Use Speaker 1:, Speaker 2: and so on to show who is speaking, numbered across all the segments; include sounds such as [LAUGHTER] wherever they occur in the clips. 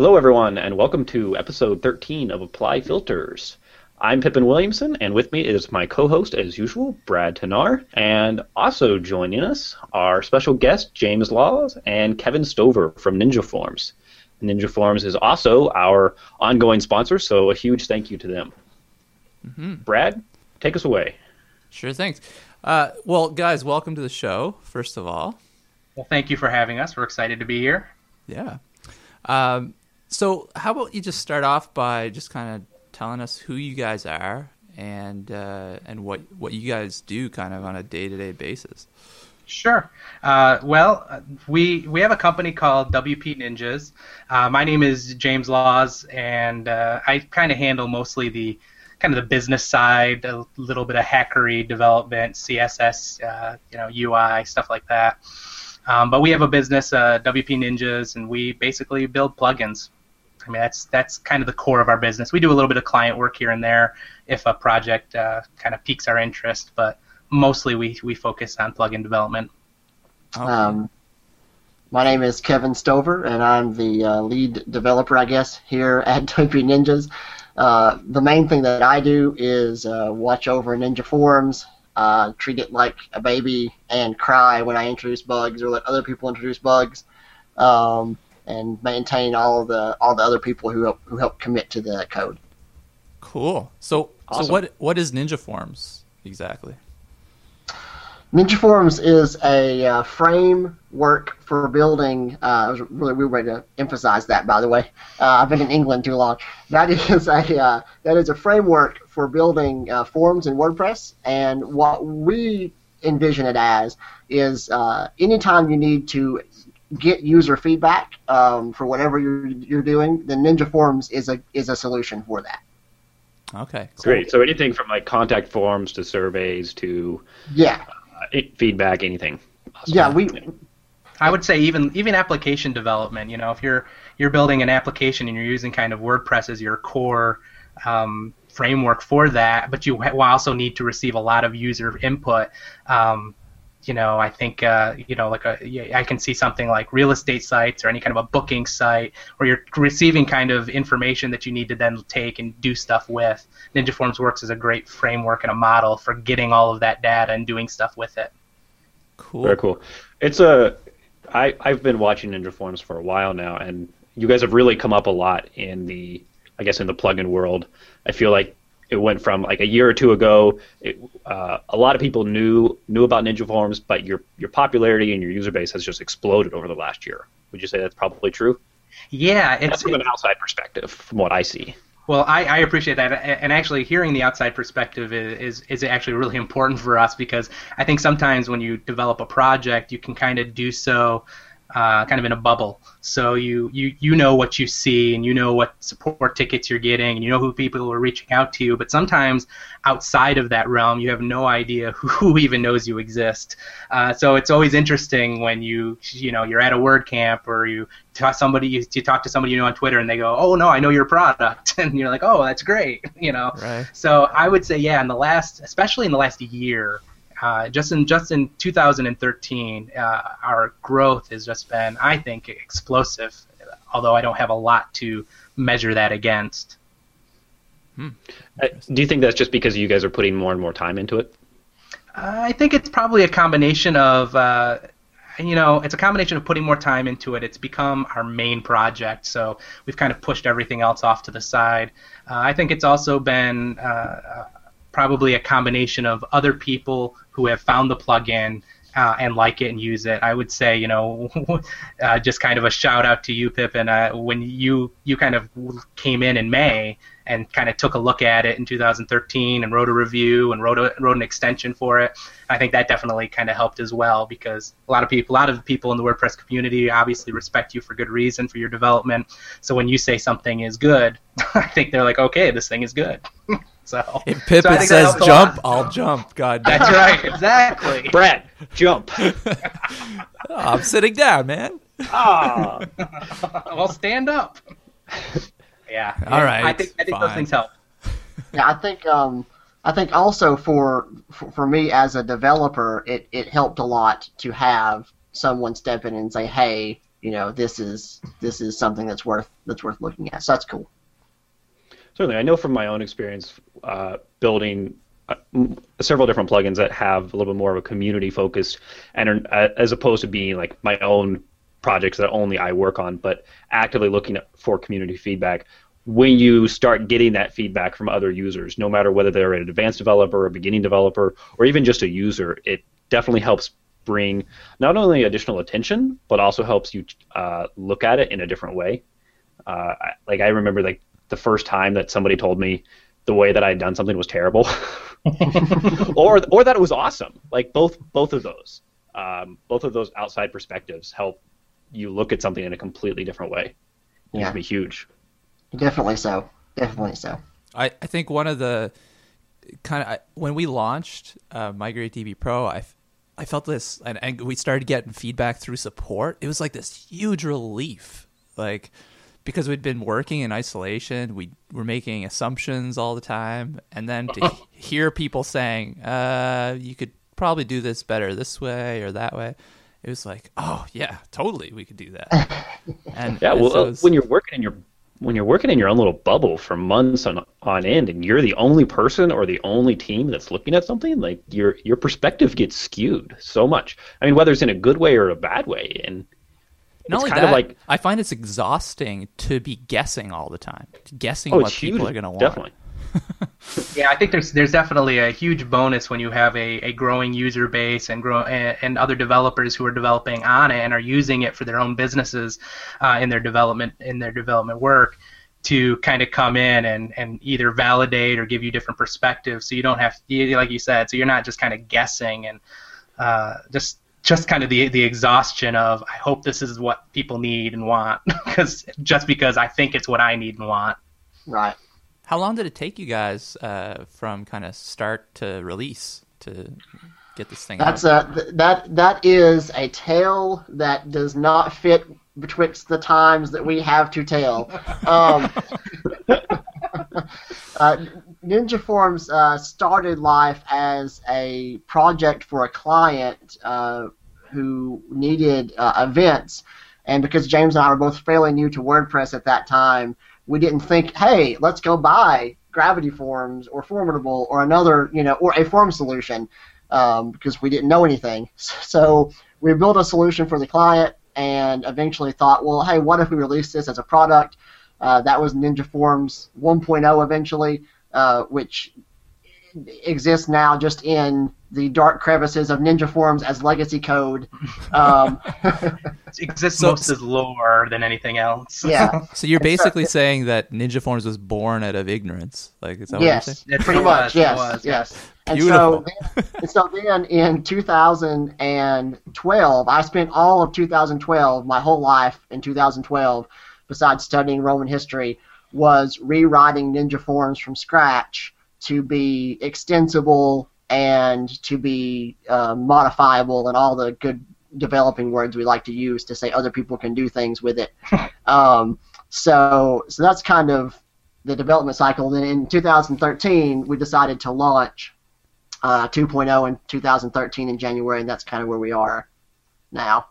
Speaker 1: Hello, everyone, and welcome to episode 13 of Apply Filters. I'm Pippin Williamson, and with me is my co host, as usual, Brad Touesnard. And also joining us are special guest James Laws and Kevin Stover from Ninja Forms. Ninja Forms is also our ongoing sponsor, so a huge thank you to them. Mm-hmm. Brad, take us away.
Speaker 2: Sure, thanks. Uh, well, guys, welcome to the show, first of all.
Speaker 3: Well, thank you for having us. We're excited to be here.
Speaker 2: Yeah. Um, so, how about you just start off by just kind of telling us who you guys are and uh, and what what you guys do, kind of on a day to day basis.
Speaker 3: Sure. Uh, well, we we have a company called WP Ninjas. Uh, my name is James Laws, and uh, I kind of handle mostly the kind of the business side, a little bit of hackery development, CSS, uh, you know, UI stuff like that. Um, but we have a business, uh, WP Ninjas, and we basically build plugins. I mean, that's that's kind of the core of our business. We do a little bit of client work here and there if a project uh, kind of piques our interest, but mostly we, we focus on plugin development.
Speaker 4: Okay. Um, my name is Kevin Stover, and I'm the uh, lead developer, I guess, here [LAUGHS] at WP Ninjas. Uh, the main thing that I do is uh, watch over Ninja Forms, uh, treat it like a baby, and cry when I introduce bugs or let other people introduce bugs. Um, and maintain all the all the other people who help, who help commit to the code.
Speaker 2: Cool. So awesome. so what what is Ninja Forms exactly?
Speaker 4: Ninja Forms is a uh, framework for building. Uh, really weird way to emphasize that, by the way. Uh, I've been in England too long. That [LAUGHS] is a uh, that is a framework for building uh, forms in WordPress, and what we envision it as is uh, anytime you need to get user feedback um, for whatever you're you're doing, then Ninja Forms is a is a solution for that.
Speaker 2: Okay, cool.
Speaker 1: great. So anything from like contact forms to surveys to
Speaker 4: yeah
Speaker 1: uh, feedback, anything.
Speaker 4: Awesome. Yeah, we.
Speaker 3: I would say even even application development. You know, if you're you're building an application and you're using kind of WordPress as your core um, framework for that, but you also need to receive a lot of user input. Um, you know, I think uh, you know, like a, I can see something like real estate sites or any kind of a booking site where you're receiving kind of information that you need to then take and do stuff with. Ninja Forms works as a great framework and a model for getting all of that data and doing stuff with it.
Speaker 2: Cool.
Speaker 1: Very cool. It's a I I've been watching Ninja Forms for a while now, and you guys have really come up a lot in the I guess in the plugin world. I feel like it went from like a year or two ago. It, uh, a lot of people knew knew about Ninja Forms, but your your popularity and your user base has just exploded over the last year. Would you say that's probably true?
Speaker 3: Yeah,
Speaker 1: it's that's from an outside perspective, from what I see.
Speaker 3: Well, I, I, appreciate that, and actually hearing the outside perspective is, is, is actually really important for us because I think sometimes when you develop a project, you can kind of do so uh, kind of in a bubble. So you, you you know what you see and you know what support tickets you're getting and you know who people are reaching out to. You but sometimes outside of that realm, you have no idea [LAUGHS] who even knows you exist. Uh, so it's always interesting when you you know you're at a WordCamp or you talk somebody you, you talk to somebody you know on Twitter and they go, oh no, I know your product, [LAUGHS] and you're like, oh that's great, [LAUGHS] you know.
Speaker 2: Right.
Speaker 3: So I would say yeah, in the last, especially in the last year uh, just in just in 2013, uh, our growth has just been, I think, explosive. Although I don't have a lot to measure that against.
Speaker 1: Hmm. Uh, do you think that's just because you guys are putting more and more time into it?
Speaker 3: I think it's probably a combination of uh, you know, it's a combination of putting more time into it. It's become our main project, so we've kind of pushed everything else off to the side. Uh, I think it's also been uh, probably a combination of other people who have found the plugin uh, and like it and use it. I would say, you know, [LAUGHS] uh, just kind of a shout out to you, Pippin. Uh, when you you kind of came in in May and kind of took a look at it in 2013 and wrote a review and wrote a, wrote an extension for it. I think that definitely kind of helped as well because a lot of people, a lot of people in the WordPress community obviously respect you for good reason for your development. So when you say something is good, [LAUGHS] I think they're like, okay, this thing is good. [LAUGHS] So
Speaker 2: if Pippin so says jump, I'll jump. God, damn.
Speaker 3: that's right, exactly. [LAUGHS]
Speaker 1: Brad, jump. [LAUGHS]
Speaker 2: I'm sitting down, man.
Speaker 3: Oh. [LAUGHS] well, stand up. Yeah.
Speaker 2: All right.
Speaker 3: I think I think those things help.
Speaker 4: Yeah, I think um, I think also for, for for me as a developer, it it helped a lot to have someone step in and say, "Hey, you know, this is this is something that's worth that's worth looking at. So that's cool.
Speaker 1: Certainly, I know from my own experience uh, building uh, several different plugins that have a little bit more of a community focus, and are, uh, as opposed to being like my own projects that only I work on, but actively looking for community feedback. When you start getting that feedback from other users, no matter whether they're an advanced developer, a beginning developer, or even just a user, it definitely helps bring not only additional attention, but also helps you uh, look at it in a different way. Uh, like I remember, like the first time that somebody told me the way that I had done something was terrible, [LAUGHS] or or that it was awesome. Like both both of those, um, both of those outside perspectives help you look at something in a completely different way. It
Speaker 4: Yeah.
Speaker 1: be huge.
Speaker 4: Definitely so. Definitely so.
Speaker 2: I, I think one of the kind of when we launched uh, Migrate DB Pro, I I felt this, and, and we started getting feedback through support. It was like this huge relief, like because we'd been working in isolation, we were making assumptions all the time, and then to [LAUGHS] hear people saying, uh, "You could probably do this better this way or that way." It was like, oh yeah, totally, we could do that. [LAUGHS] And
Speaker 1: Yeah, well,
Speaker 2: so
Speaker 1: uh, when you're working in your when you're working in your own little bubble for months on on end, and you're the only person or the only team that's looking at something, like your your perspective gets skewed so much. I mean, whether it's in a good way or a bad way, and
Speaker 2: Not
Speaker 1: it's
Speaker 2: only
Speaker 1: kind
Speaker 2: that,
Speaker 1: of like
Speaker 2: I find it's exhausting to be guessing all the time, guessing
Speaker 1: oh,
Speaker 2: what
Speaker 1: it's huge.
Speaker 2: people are going to want.
Speaker 1: Definitely. [LAUGHS]
Speaker 3: Yeah, I think there's there's definitely a huge bonus when you have a, a growing user base and grow and, and other developers who are developing on it and are using it for their own businesses uh, in their development in their development work to kind of come in and, and either validate or give you different perspectives so you don't have you- like you said so you're not just kind of guessing and uh, just just kind of the the exhaustion of I hope this is what people need and want [LAUGHS] because just because I think it's what I need and want.
Speaker 4: Right.
Speaker 2: How long did it take you guys uh, from kind of start to release to get this thing
Speaker 4: That's
Speaker 2: out?
Speaker 4: a that that is a tale that does not fit betwixt the times that we have to tell. [LAUGHS] Um, uh, Ninja Forms uh, started life as a project for a client uh, who needed uh, events, and because James and I were both fairly new to WordPress at that time, we didn't think, hey, let's go buy Gravity Forms or Formidable or another, you know, or a form solution um, because we didn't know anything. [LAUGHS] So we built a solution for the client and eventually thought, well, hey, what if we release this as a product? Uh, that was Ninja Forms 1.0 eventually, uh, which exists now just in the dark crevices of Ninja Forms as legacy code. Um, [LAUGHS]
Speaker 3: It exists
Speaker 2: So-
Speaker 3: most as lore than anything else.
Speaker 4: yeah, [LAUGHS]
Speaker 2: so you're basically saying that Ninja Forms was born out of ignorance. Like, is that what you're
Speaker 4: yes,
Speaker 2: saying?
Speaker 3: It
Speaker 4: pretty much, yes,
Speaker 3: was,
Speaker 4: yes. And
Speaker 2: Beautiful.
Speaker 4: so, then, and so then in 2012, I spent all of 2012, my whole life in 2012, besides studying Roman history, was rewriting Ninja Forms from scratch to be extensible and to be uh, modifiable and all the good developing words we like to use to say other people can do things with it. [LAUGHS] um, so, so that's kind of the development cycle. Then in 2013, we decided to launch uh, 2.0 in 2013 in January, and that's kind of where we are now.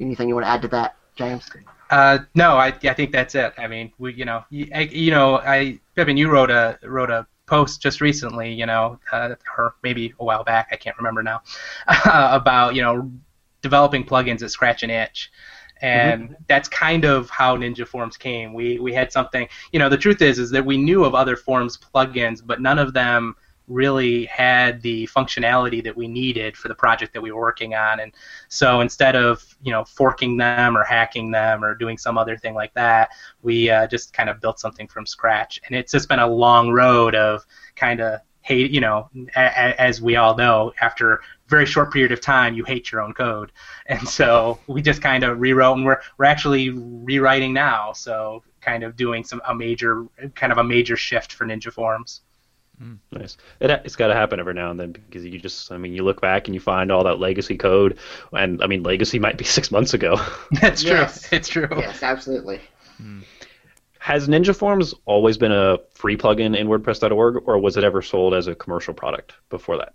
Speaker 4: Anything you want to add to that, James?
Speaker 3: Uh, no, I, I think that's it. I mean, we, you know, you, I, you know, I, Pippin, you wrote a wrote a post just recently, you know, uh, or maybe a while back, I can't remember now, [LAUGHS] about you know, developing plugins that scratch an itch. And that's kind of how Ninja Forms came. We we had something, you know, the truth is is that we knew of other Forms plugins, but none of them really had the functionality that we needed for the project that we were working on. And so instead of you know forking them or hacking them or doing some other thing like that, we uh, just kind of built something from scratch. And it's just been a long road of kind of hate, you know, a- a- as we all know, after a very short period of time, you hate your own code. And so we just kind of rewrote, and we're we're actually rewriting now. So kind of doing some a major kind of a major shift for Ninja Forms. Mm.
Speaker 1: Nice. It, it's got to happen every now and then because you just, I mean, you look back and you find all that legacy code, and I mean, legacy might be [LAUGHS] six months ago. [LAUGHS]
Speaker 3: That's true.
Speaker 4: Yes. [LAUGHS]
Speaker 3: It's true.
Speaker 4: Yes, absolutely. Mm.
Speaker 1: Has Ninja Forms always been a free plugin in WordPress.org, or was it ever sold as a commercial product before that?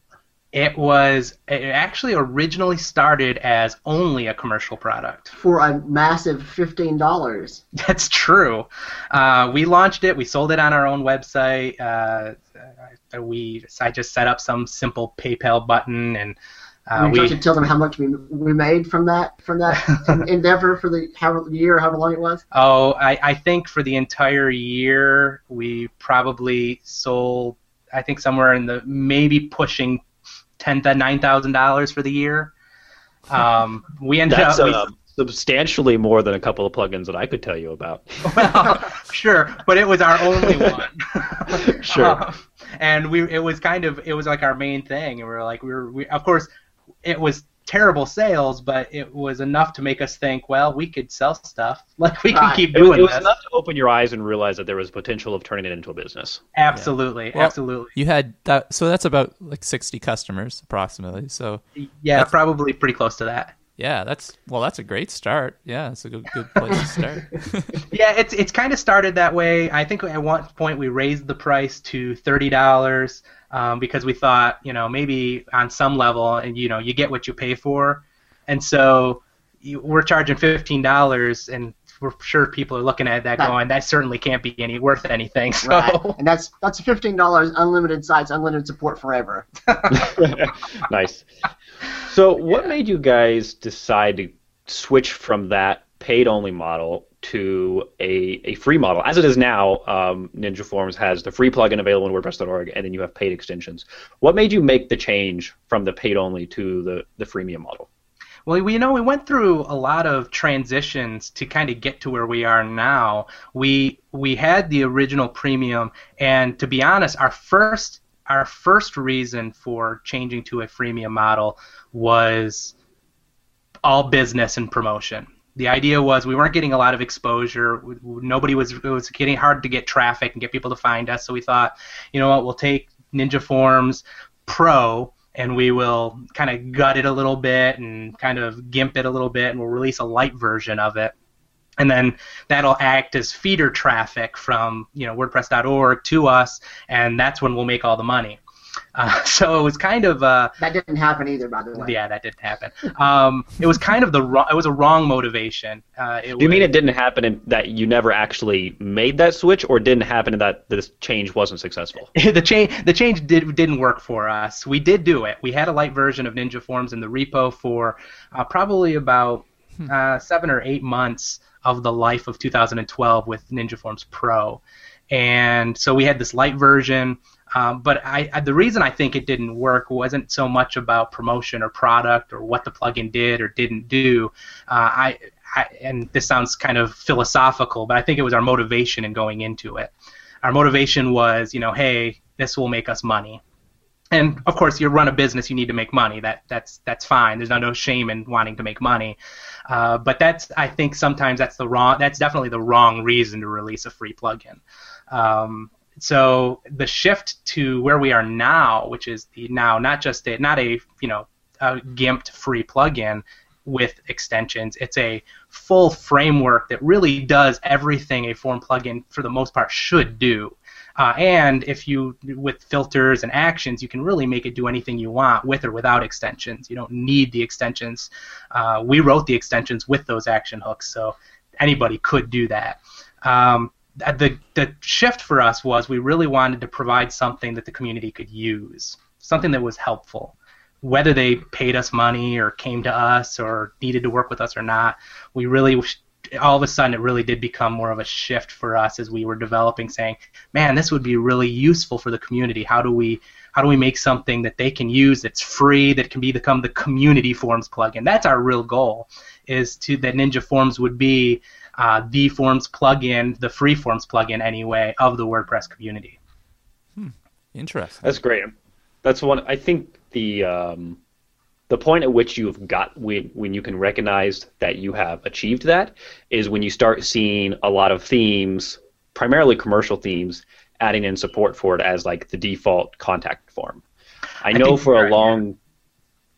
Speaker 3: It was it actually originally started as only a commercial product.
Speaker 4: For a massive fifteen dollars. [LAUGHS]
Speaker 3: That's true. Uh, we launched it. We sold it on our own website. Uh, we I just set up some simple PayPal button and.
Speaker 4: Uh, we should tell them how much we, we made from that from that [LAUGHS] endeavor for the how year, however long it was.
Speaker 3: Oh, I, I think for the entire year we probably sold I think somewhere in the maybe pushing ten to nine thousand dollars for the year. Um, we ended
Speaker 1: That's,
Speaker 3: up.
Speaker 1: Uh, substantially more than a couple of plugins that I could tell you about.
Speaker 3: well, [LAUGHS] sure, but it was our only one. [LAUGHS]
Speaker 1: sure.
Speaker 3: Um, and we, it was kind of, it was like our main thing, and we were like, we were, we, of course, it was terrible sales, but it was enough to make us think, well, we could sell stuff. [LAUGHS] Like we can keep doing
Speaker 1: it, it was
Speaker 3: this.
Speaker 1: enough to open your eyes and realize that there was potential of turning it into a business.
Speaker 3: Absolutely,
Speaker 2: Well,
Speaker 3: absolutely.
Speaker 2: You had that, so that's about like 60 customers approximately. So
Speaker 3: Yeah, probably pretty close to that.
Speaker 2: yeah, that's well, that's a great start. Yeah, it's a good, good place to start. [LAUGHS]
Speaker 3: Yeah, it's it's kind of started that way. I think at one point we raised the price to thirty dollars um, because we thought, you know, maybe on some level, and you know, you get what you pay for, and so you, we're charging fifteen dollars, and we're sure people are looking at that
Speaker 4: Right.
Speaker 3: going, that certainly can't be any worth anything. [LAUGHS] So
Speaker 4: Right. And that's that's fifteen dollars, unlimited sites, unlimited support forever. [LAUGHS] [LAUGHS]
Speaker 1: nice. So, what made you guys decide to switch from that paid only model to a, a free model? As it is now, um, Ninja Forms has the free plugin available in WordPress.org, and then you have paid extensions. What made you make the change from the paid only to the, the freemium model?
Speaker 3: Well, you know we went through a lot of transitions to kind of get to where we are now. We we had the original premium, and to be honest, our first our first reason for changing to a freemium model was all business and promotion. The idea was we weren't getting a lot of exposure. Nobody was. It was getting hard to get traffic and get people to find us. So we thought, you know what, we'll take Ninja Forms Pro and we will kind of gut it a little bit and kind of gimp it a little bit, and we'll release a light version of it. And then that'll act as feeder traffic from you know WordPress.org to us, and that's when we'll make all the money. Uh, [LAUGHS] so it was kind of uh,
Speaker 4: That didn't happen either, by the way.
Speaker 3: yeah, that didn't happen. Um, it was kind of the wrong. It was a wrong motivation. Uh, it
Speaker 1: Do you mean it didn't happen in that you never actually made that switch, or didn't happen in that this change wasn't successful? [LAUGHS]
Speaker 3: the change the change did didn't work for us. We did do it. We had a light version of Ninja Forms in the repo for uh, probably about uh, seven or eight months of the life of 2012 with Ninja Forms Pro, and so we had this light version. Um, but I, I, the reason I think it didn't work wasn't so much about promotion or product or what the plugin did or didn't do. Uh, I, I, and this sounds kind of philosophical, but I think it was our motivation in going into it. Our motivation was, you know, hey, this will make us money. And of course, you run a business, you need to make money. That that's that's fine. There's no, no shame in wanting to make money. Uh, but that's I think sometimes that's the wrong. That's definitely the wrong reason to release a free plugin. Um, so the shift to where we are now, which is the now not just a not a you know a gimped free plugin with extensions. It's a full framework that really does everything a form plugin for the most part should do. Uh, and if you with filters and actions, you can really make it do anything you want with or without extensions. You don't need the extensions. Uh, we wrote the extensions with those action hooks, so anybody could do that. Um, Uh, the the shift for us was we really wanted to provide something that the community could use, something that was helpful. Whether they paid us money or came to us or needed to work with us or not, we really all of a sudden it really did become more of a shift for us as we were developing saying man this would be really useful for the community how do we how do we make something that they can use that's free that can become the community forms plugin that's our real goal is to that ninja forms would be uh, the forms plugin the free forms plugin anyway of the wordpress community Hmm.
Speaker 2: Interesting.
Speaker 1: That's great. That's one. I think the um, the point at which you've got when when you can recognize that you have achieved that is when you start seeing a lot of themes, primarily commercial themes, adding in support for it as like the default contact form. I, know for
Speaker 3: you're
Speaker 1: a
Speaker 3: right,
Speaker 1: long.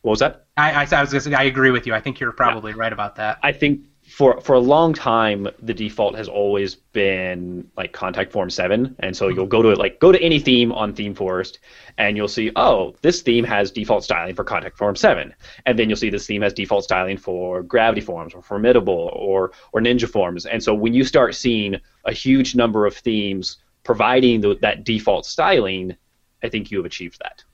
Speaker 1: What was that?
Speaker 3: I, I, I was gonna say, I agree with you I think you're probably right about that
Speaker 1: I think for for a long time the default has always been like contact form 7 and so you'll go to like go to any theme on ThemeForest and you'll see oh this theme has default styling for contact form 7 and then you'll see this theme has default styling for gravity forms or formidable or or ninja forms. And so when you start seeing a huge number of themes providing the, that default styling i think you have achieved that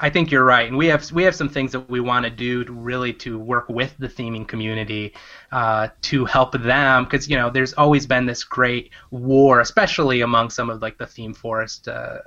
Speaker 3: I think you're right, and we have we have some things that we want to do to really to work with the theming community uh, to help them because you know there's always been this great war, especially among some of like the ThemeForest uh,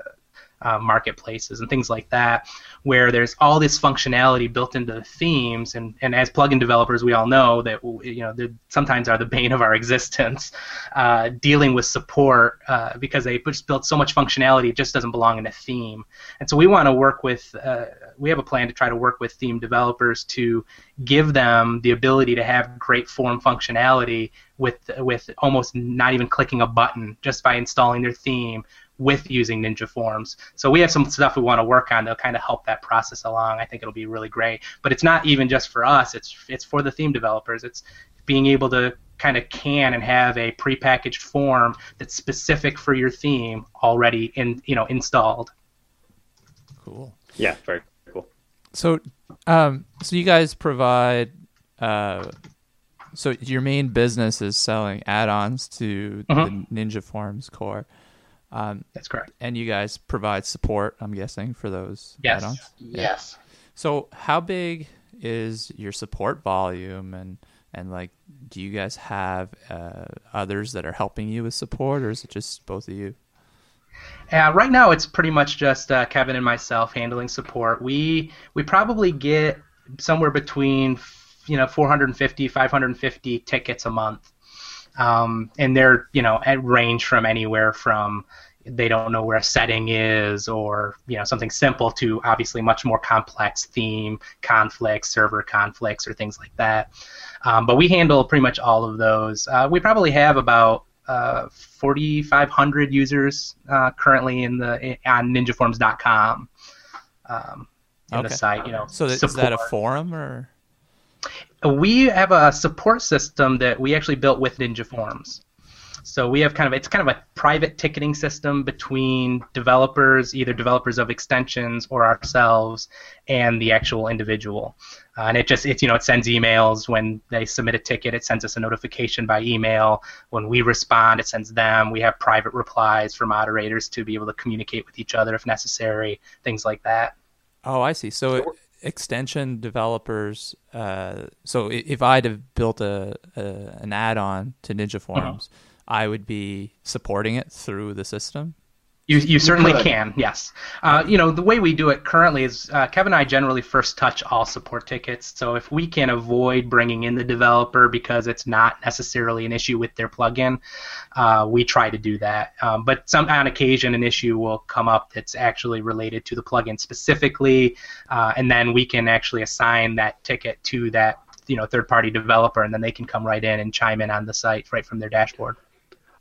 Speaker 3: uh, marketplaces and things like that, where there's all this functionality built into the themes, and, and as plugin developers, we all know that you know they sometimes are the bane of our [LAUGHS] existence, uh, dealing with support uh, because they just built so much functionality it just doesn't belong in a theme, and so we want to work with. Uh, we have a plan to try to work with theme developers to give them the ability to have great form functionality with with almost not even clicking a button just by installing their theme with using Ninja Forms. So we have some stuff we want to work on to kind of help that process along. I think it'll be really great. But it's not even just for us. It's it's for the theme developers. It's being able to kind of can and have a prepackaged form that's specific for your theme already in you know installed.
Speaker 2: Cool.
Speaker 1: Yeah, very cool.
Speaker 2: So, um, so you guys provide. Uh, so your main business is selling add-ons to
Speaker 3: Mhm.
Speaker 2: the Ninja Forms core. Um,
Speaker 3: That's correct.
Speaker 2: and you guys provide support, I'm guessing, for those
Speaker 3: Yes.
Speaker 2: add-ons.
Speaker 4: Yes.
Speaker 2: So, how big is your support volume, and and like, do you guys have uh, others that are helping you with support, or is it just both of you?
Speaker 3: Uh, right now, it's pretty much just uh, Kevin and myself handling support. We we probably get somewhere between you know 450 550 tickets a month, um, and they're you know at range from anywhere from they don't know where a setting is or you know something simple to obviously much more complex theme conflicts server conflicts or things like that um, but we handle pretty much all of those uh, we probably have about uh, 4,500 users uh, currently in the on NinjaForms.com. Um, in
Speaker 2: Okay.
Speaker 3: the site, you know.
Speaker 2: So, is that a forum or?
Speaker 3: We have a support system that we actually built with Ninja Forms. So we have kind of it's kind of a private ticketing system between developers, either developers of extensions or ourselves, and the actual individual. Uh, and it just it you know it sends emails when they submit a ticket. It sends us a notification by email. When we respond, it sends them. We have private replies for moderators to be able to communicate with each other if necessary. Things like that.
Speaker 2: Oh, I see. So extension developers. Uh, so if I'd have built a, a an add-on to Ninja Forms, I would be supporting it through the system.
Speaker 3: You, you certainly
Speaker 4: could.
Speaker 3: can, yes. Uh, you know, the way we do it currently is uh, Kevin and I generally first touch all support tickets. So if we can avoid bringing in the developer because it's not necessarily an issue with their plugin, uh, we try to do that. Um, but some on occasion, an issue will come up that's actually related to the plugin specifically, uh, and then we can actually assign that ticket to that you know third-party developer, and then they can come right in and chime in on the site right from their dashboard.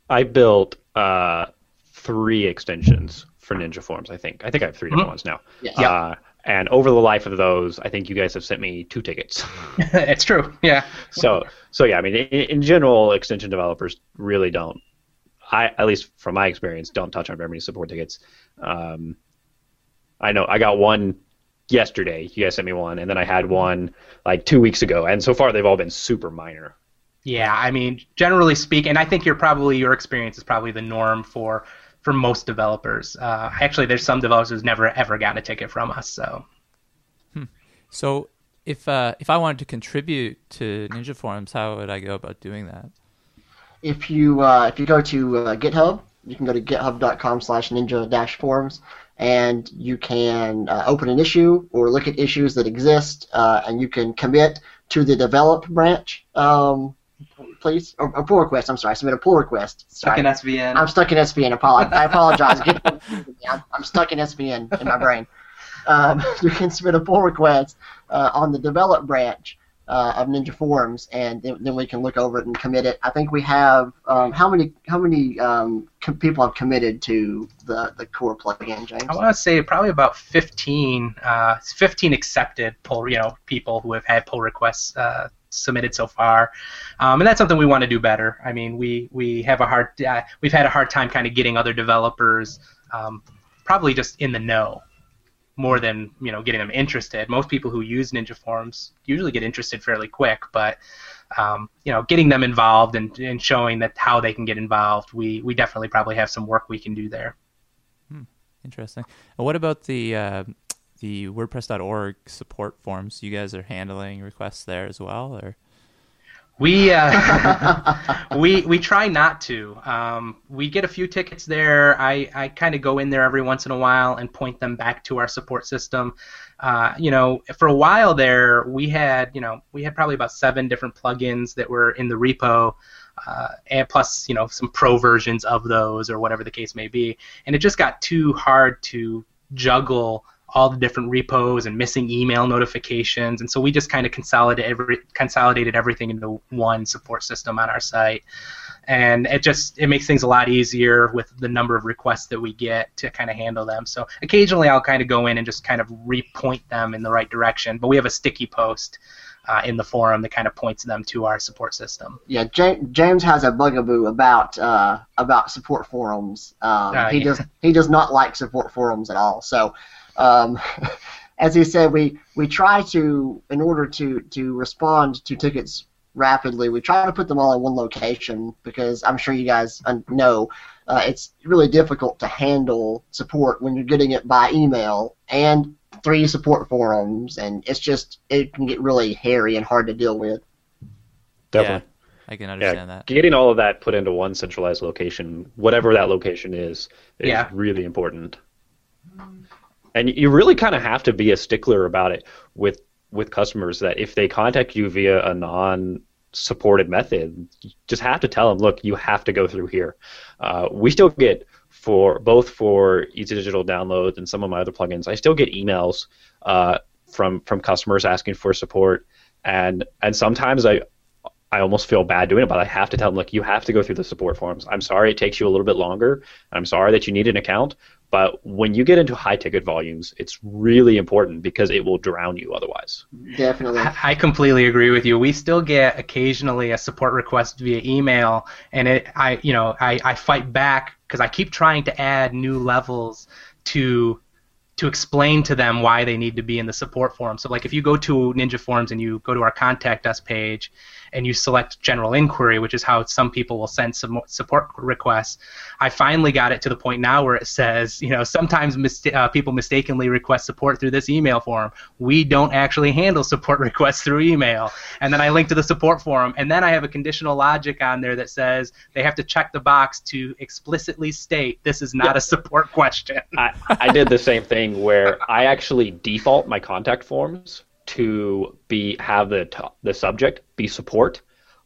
Speaker 1: I built uh, three extensions for Ninja Forms. I think. I think I have 3 different ones now.
Speaker 3: Yeah.
Speaker 1: Uh, and over the life of those, I think you guys have sent me two tickets. [LAUGHS] [LAUGHS]
Speaker 3: it's true, yeah.
Speaker 1: so, so yeah. I mean, in, in general, extension developers really don't. I, at least from my experience, don't touch on very many support tickets. Um, I know I got one yesterday. You guys sent me one, and then I had one like two weeks ago, and so far they've all been super minor.
Speaker 3: Yeah, I mean, generally speaking, and I think you're probably your experience is probably the norm for for most developers. Uh, actually, there's some developers who's never ever gotten a ticket from us. So
Speaker 2: So if uh, if I wanted to contribute to Ninja Forms, how would I go about doing that?
Speaker 4: If you uh, if you go to uh, GitHub, you can go to github.com/ninja-forms, and you can uh, open an issue or look at issues that exist, uh, and you can commit to the develop branch. Um, please, or, or pull request. I'm sorry, submit a pull request. Sorry.
Speaker 3: Stuck in SVN.
Speaker 4: I'm stuck in SVN. I apologize. [LAUGHS] I'm, I'm stuck in SVN in my brain. Um, [LAUGHS] you can submit a pull request uh, on the develop branch uh, of Ninja Forms, and then, then we can look over it and commit it. I think we have um, how many how many um, com- people have committed to the the core plugin, James?
Speaker 3: I want to say probably about 15, uh, 15 accepted pull, you know, people who have had pull requests uh, submitted so far, um, and that's something we want to do better. I mean, we we have a hard uh, we've had a hard time kind of getting other developers um, probably just in the know more than you know getting them interested. Most people who use Ninja Forms usually get interested fairly quick, but um, you know, getting them involved and, and showing that how they can get involved, we we definitely probably have some work we can do there.
Speaker 2: Hmm, interesting. What about the uh, the WordPress.org support forms? You guys are handling requests there as well, or?
Speaker 3: We uh, [LAUGHS] we we try not to. Um, we get a few tickets there. I, I kind of go in there every once in a while and point them back to our support system. Uh, you know, for a while there, we had you know we had probably about seven different plugins that were in the repo. Uh, and plus, you know, some pro versions of those or whatever the case may be, and it just got too hard to juggle all the different repos and missing email notifications. And so we just kind of consolidated every, consolidated everything into one support system on our site. And it just it makes things a lot easier with the number of requests that we get to kind of handle them. So occasionally I'll kind of go in and just kind of repoint them in the right direction. But we have a sticky post uh, in the forum that kind of points them to our support system.
Speaker 4: Yeah, James has a bugaboo about uh, about support forums. Um, uh, he yeah. does he does not like support forums at all. So um, [LAUGHS] as he said, we, we try to, in order to, to respond to tickets rapidly, we try to put them all in one location because I'm sure you guys know uh, it's really difficult to handle support when you're getting it by email and three support forums, and it's just it can get really hairy and hard to deal with.
Speaker 1: Definitely.
Speaker 2: Yeah, I can understand
Speaker 1: yeah,
Speaker 2: that.
Speaker 1: Getting all of that put into one centralized location, whatever that location is, is yeah. really important and you really kind of have to be a stickler about it with with customers that if they contact you via a non supported method, you just have to tell them, look, you have to go through here. Uh, we still get for both for Easy Digital downloads and some of my other plugins, I still get emails uh, from from customers asking for support, and and sometimes I I almost feel bad doing it, but I have to tell them, look, you have to go through the support forms. I'm sorry it takes you a little bit longer. I'm sorry that you need an account, but when you get into high ticket volumes, it's really important because it will drown you otherwise.
Speaker 4: Definitely.
Speaker 3: I completely agree with you. We still get occasionally a support request via email, and it, I, you know, I, I fight back because I keep trying to add new levels to to explain to them why they need to be in the support forum. So, like, if you go to Ninja Forms and you go to our contact us page, and you select general inquiry, which is how some people will send some support requests. I finally got it to the point now where it says, you know, sometimes mis- uh, people mistakenly request support through this email form. We don't actually handle support [LAUGHS] requests through email. And then I link to the support forum, and then I have a conditional logic on there that says they have to check the box to explicitly state this is not yep. a support [LAUGHS] question.
Speaker 1: I, I did the same thing where I actually default my contact forms to be have the the subject be support,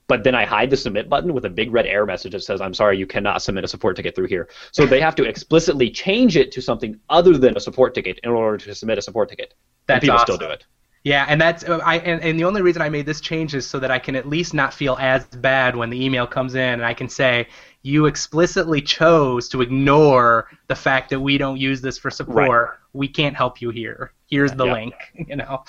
Speaker 1: but then I hide the submit button with a big red error message that says, "I'm sorry, you cannot submit a support ticket through here." So they have to explicitly change it to something other than a support ticket in order to submit a support ticket.
Speaker 3: That's
Speaker 1: and people
Speaker 3: awesome.
Speaker 1: still do it.
Speaker 3: Yeah, and that's uh, I and, and the only reason I made this change is so that I can at least not feel as bad when the email comes in, and I can say you explicitly chose to ignore the fact that we don't use this for support. Right. We can't help you here. Here's the yeah. link. [LAUGHS] You know.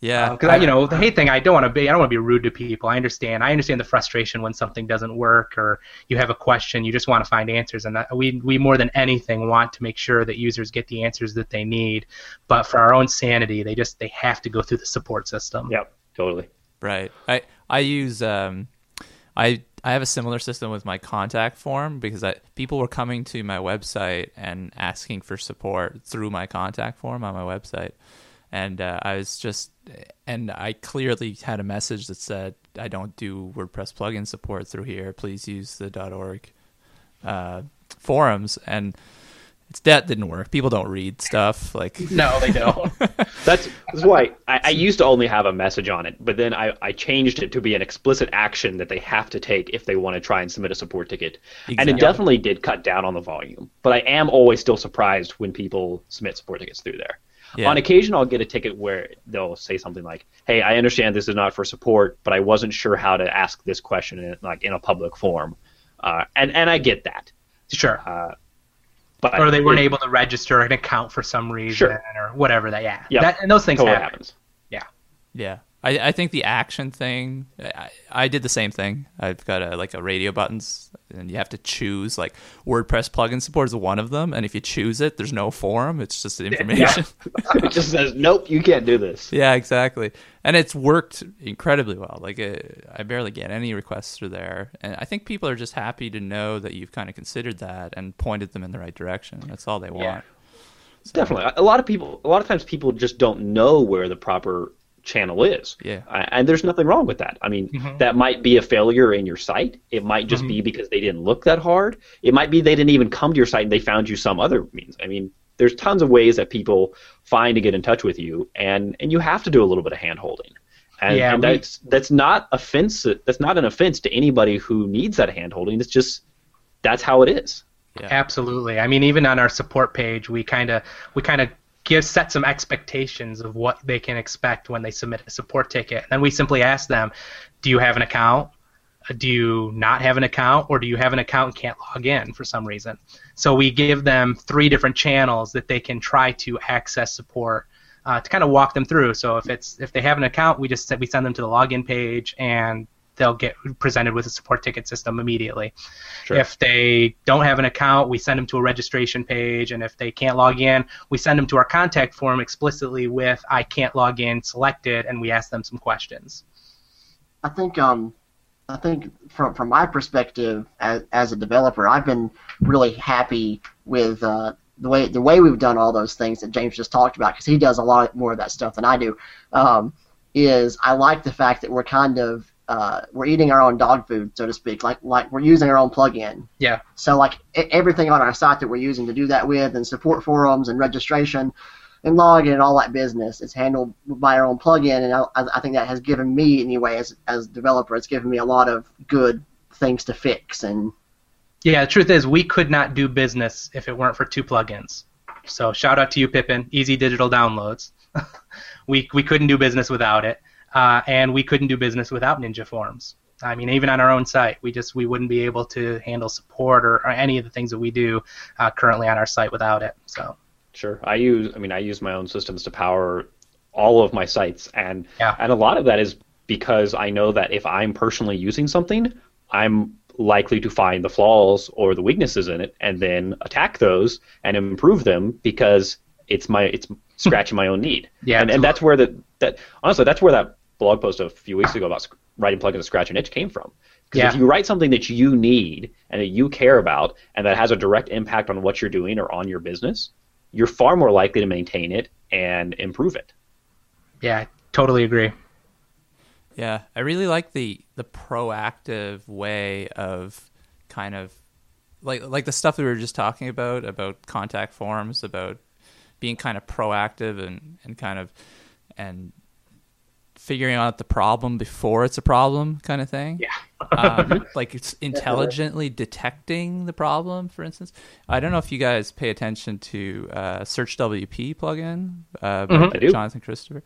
Speaker 2: Yeah,
Speaker 3: because uh, you know the hate thing. I don't want to be. I don't want to be rude to people. I understand. I understand the frustration when something doesn't work or you have a question. You just want to find answers, and that, we we more than anything want to make sure that users get the answers that they need. But for our own sanity, they just they have to go through the support system.
Speaker 1: Yep, totally.
Speaker 2: Right. I I use um, I I have a similar system with my contact form because I, people were coming to my website and asking for support through my contact form on my website and uh, I was just and I clearly had a message that said I don't do WordPress plugin support through here. Please use the .org uh, forums and it's that didn't work. People don't read stuff like [LAUGHS]
Speaker 3: no, they don't. [LAUGHS]
Speaker 1: that's that's why I, I, used to only have a message on it, but then I, I changed it to be an explicit action that they have to take if they want to try and submit a support ticket. Exactly. And it definitely did cut down on the volume. But I am always still surprised when people submit support tickets through there. Yeah. On occasion, I'll get a ticket where they'll say something like, "Hey, I understand this is not for support, but I wasn't sure how to ask this question in like in a public forum," uh, and and I get that.
Speaker 3: Sure. Uh, but or they weren't it, able to register an account for some reason,
Speaker 1: sure.
Speaker 3: or whatever. That yeah. Yeah. That, and those things
Speaker 1: totally
Speaker 3: happen.
Speaker 1: happens.
Speaker 3: Yeah.
Speaker 2: Yeah. I, I think the action thing. I, I did the same thing. I've got a, like a radio buttons, and you have to choose. Like WordPress plugin support is one of them, and if you choose it, there's no forum. It's just [LAUGHS] information.
Speaker 1: it just says, "Nope, you can't do this." [LAUGHS]
Speaker 2: Yeah, exactly. And it's worked incredibly well. Like it, I barely get any requests through there, and I think people are just happy to know that you've kind of considered that and pointed them in the right direction. That's all they want.
Speaker 1: So. Definitely, a lot of people, a lot of times, people just don't know where the proper channel is.
Speaker 2: Yeah.
Speaker 1: And there's nothing wrong with that. I mean, mm-hmm. that might be a failure in your site. It might just mm-hmm. be because they didn't look that hard. It might be they didn't even come to your site and they found you some other means. I mean, there's tons of ways that people find to get in touch with you, and and you have to do a little bit of hand holding. And, yeah, and we, that's that's not offensive. That's not an offense to anybody who needs that hand holding. It's just that's how it is.
Speaker 3: Yeah. Absolutely. I mean, even on our support page, we kind of we kind of give set some expectations of what they can expect when they submit a support ticket. And then we simply ask them, do you have an account? Do you not have an account, or do you have an account and can't log in for some reason? So we give them three different channels that they can try to access support uh, to kind of walk them through. So if it's if they have an account, we just we send them to the login page and they'll get presented with a support ticket system immediately. Sure. If they don't have an account, we send them to a registration page, and if they can't log in, we send them to our contact form explicitly with "I can't log in" selected, and we ask them some questions.
Speaker 4: I think um, I think from from my perspective as, as a developer, I've been really happy with uh, the way the way we've done all those things that James just talked about because he does a lot more of that stuff than I do. Um, is I like the fact that we're kind of uh, we're eating our own dog food, so to speak. Like like we're using our own plugin.
Speaker 3: Yeah.
Speaker 4: So like everything on our site that we're using to do that with, and support forums and registration, and login and all that business, is handled by our own plugin, and I, I think that has given me anyway as as a developer, it's given me a lot of good things to fix and.
Speaker 3: Yeah, the truth is, we could not do business if it weren't for two plugins. So shout out to you, Pippin. Easy Digital Downloads. [LAUGHS] we we couldn't do business without it uh, and we couldn't do business without Ninja Forms. I mean, even on our own site, we just we wouldn't be able to handle support or, or any of the things that we do uh, currently on our site without it. So.
Speaker 1: Sure, I use. I mean, I use my own systems to power all of my sites, and
Speaker 3: yeah.
Speaker 1: and a lot of that is because I know that if I'm personally using something, I'm likely to find the flaws or the weaknesses in it, and then attack those and improve them because it's my it's scratching my own need. [LAUGHS]
Speaker 3: Yeah,
Speaker 1: and, and that's where the that honestly that's where that blog post a few weeks ago about writing plugins to scratch an itch came from. Because yeah. if you write something that you need and that you care about and that has a direct impact on what you're doing or on your business, you're far more likely to maintain it and improve it.
Speaker 3: Yeah, totally agree.
Speaker 2: Yeah, I really like the the proactive way of kind of like like the stuff that we were just talking about about contact forms, about being kind of proactive and and kind of and figuring out the problem before it's a problem kind of thing.
Speaker 3: Yeah.
Speaker 2: um, [LAUGHS] like it's intelligently detecting the problem, for instance. I don't know if you guys pay attention to uh, Search WP plugin uh, by mm-hmm. Jonathan Christopher.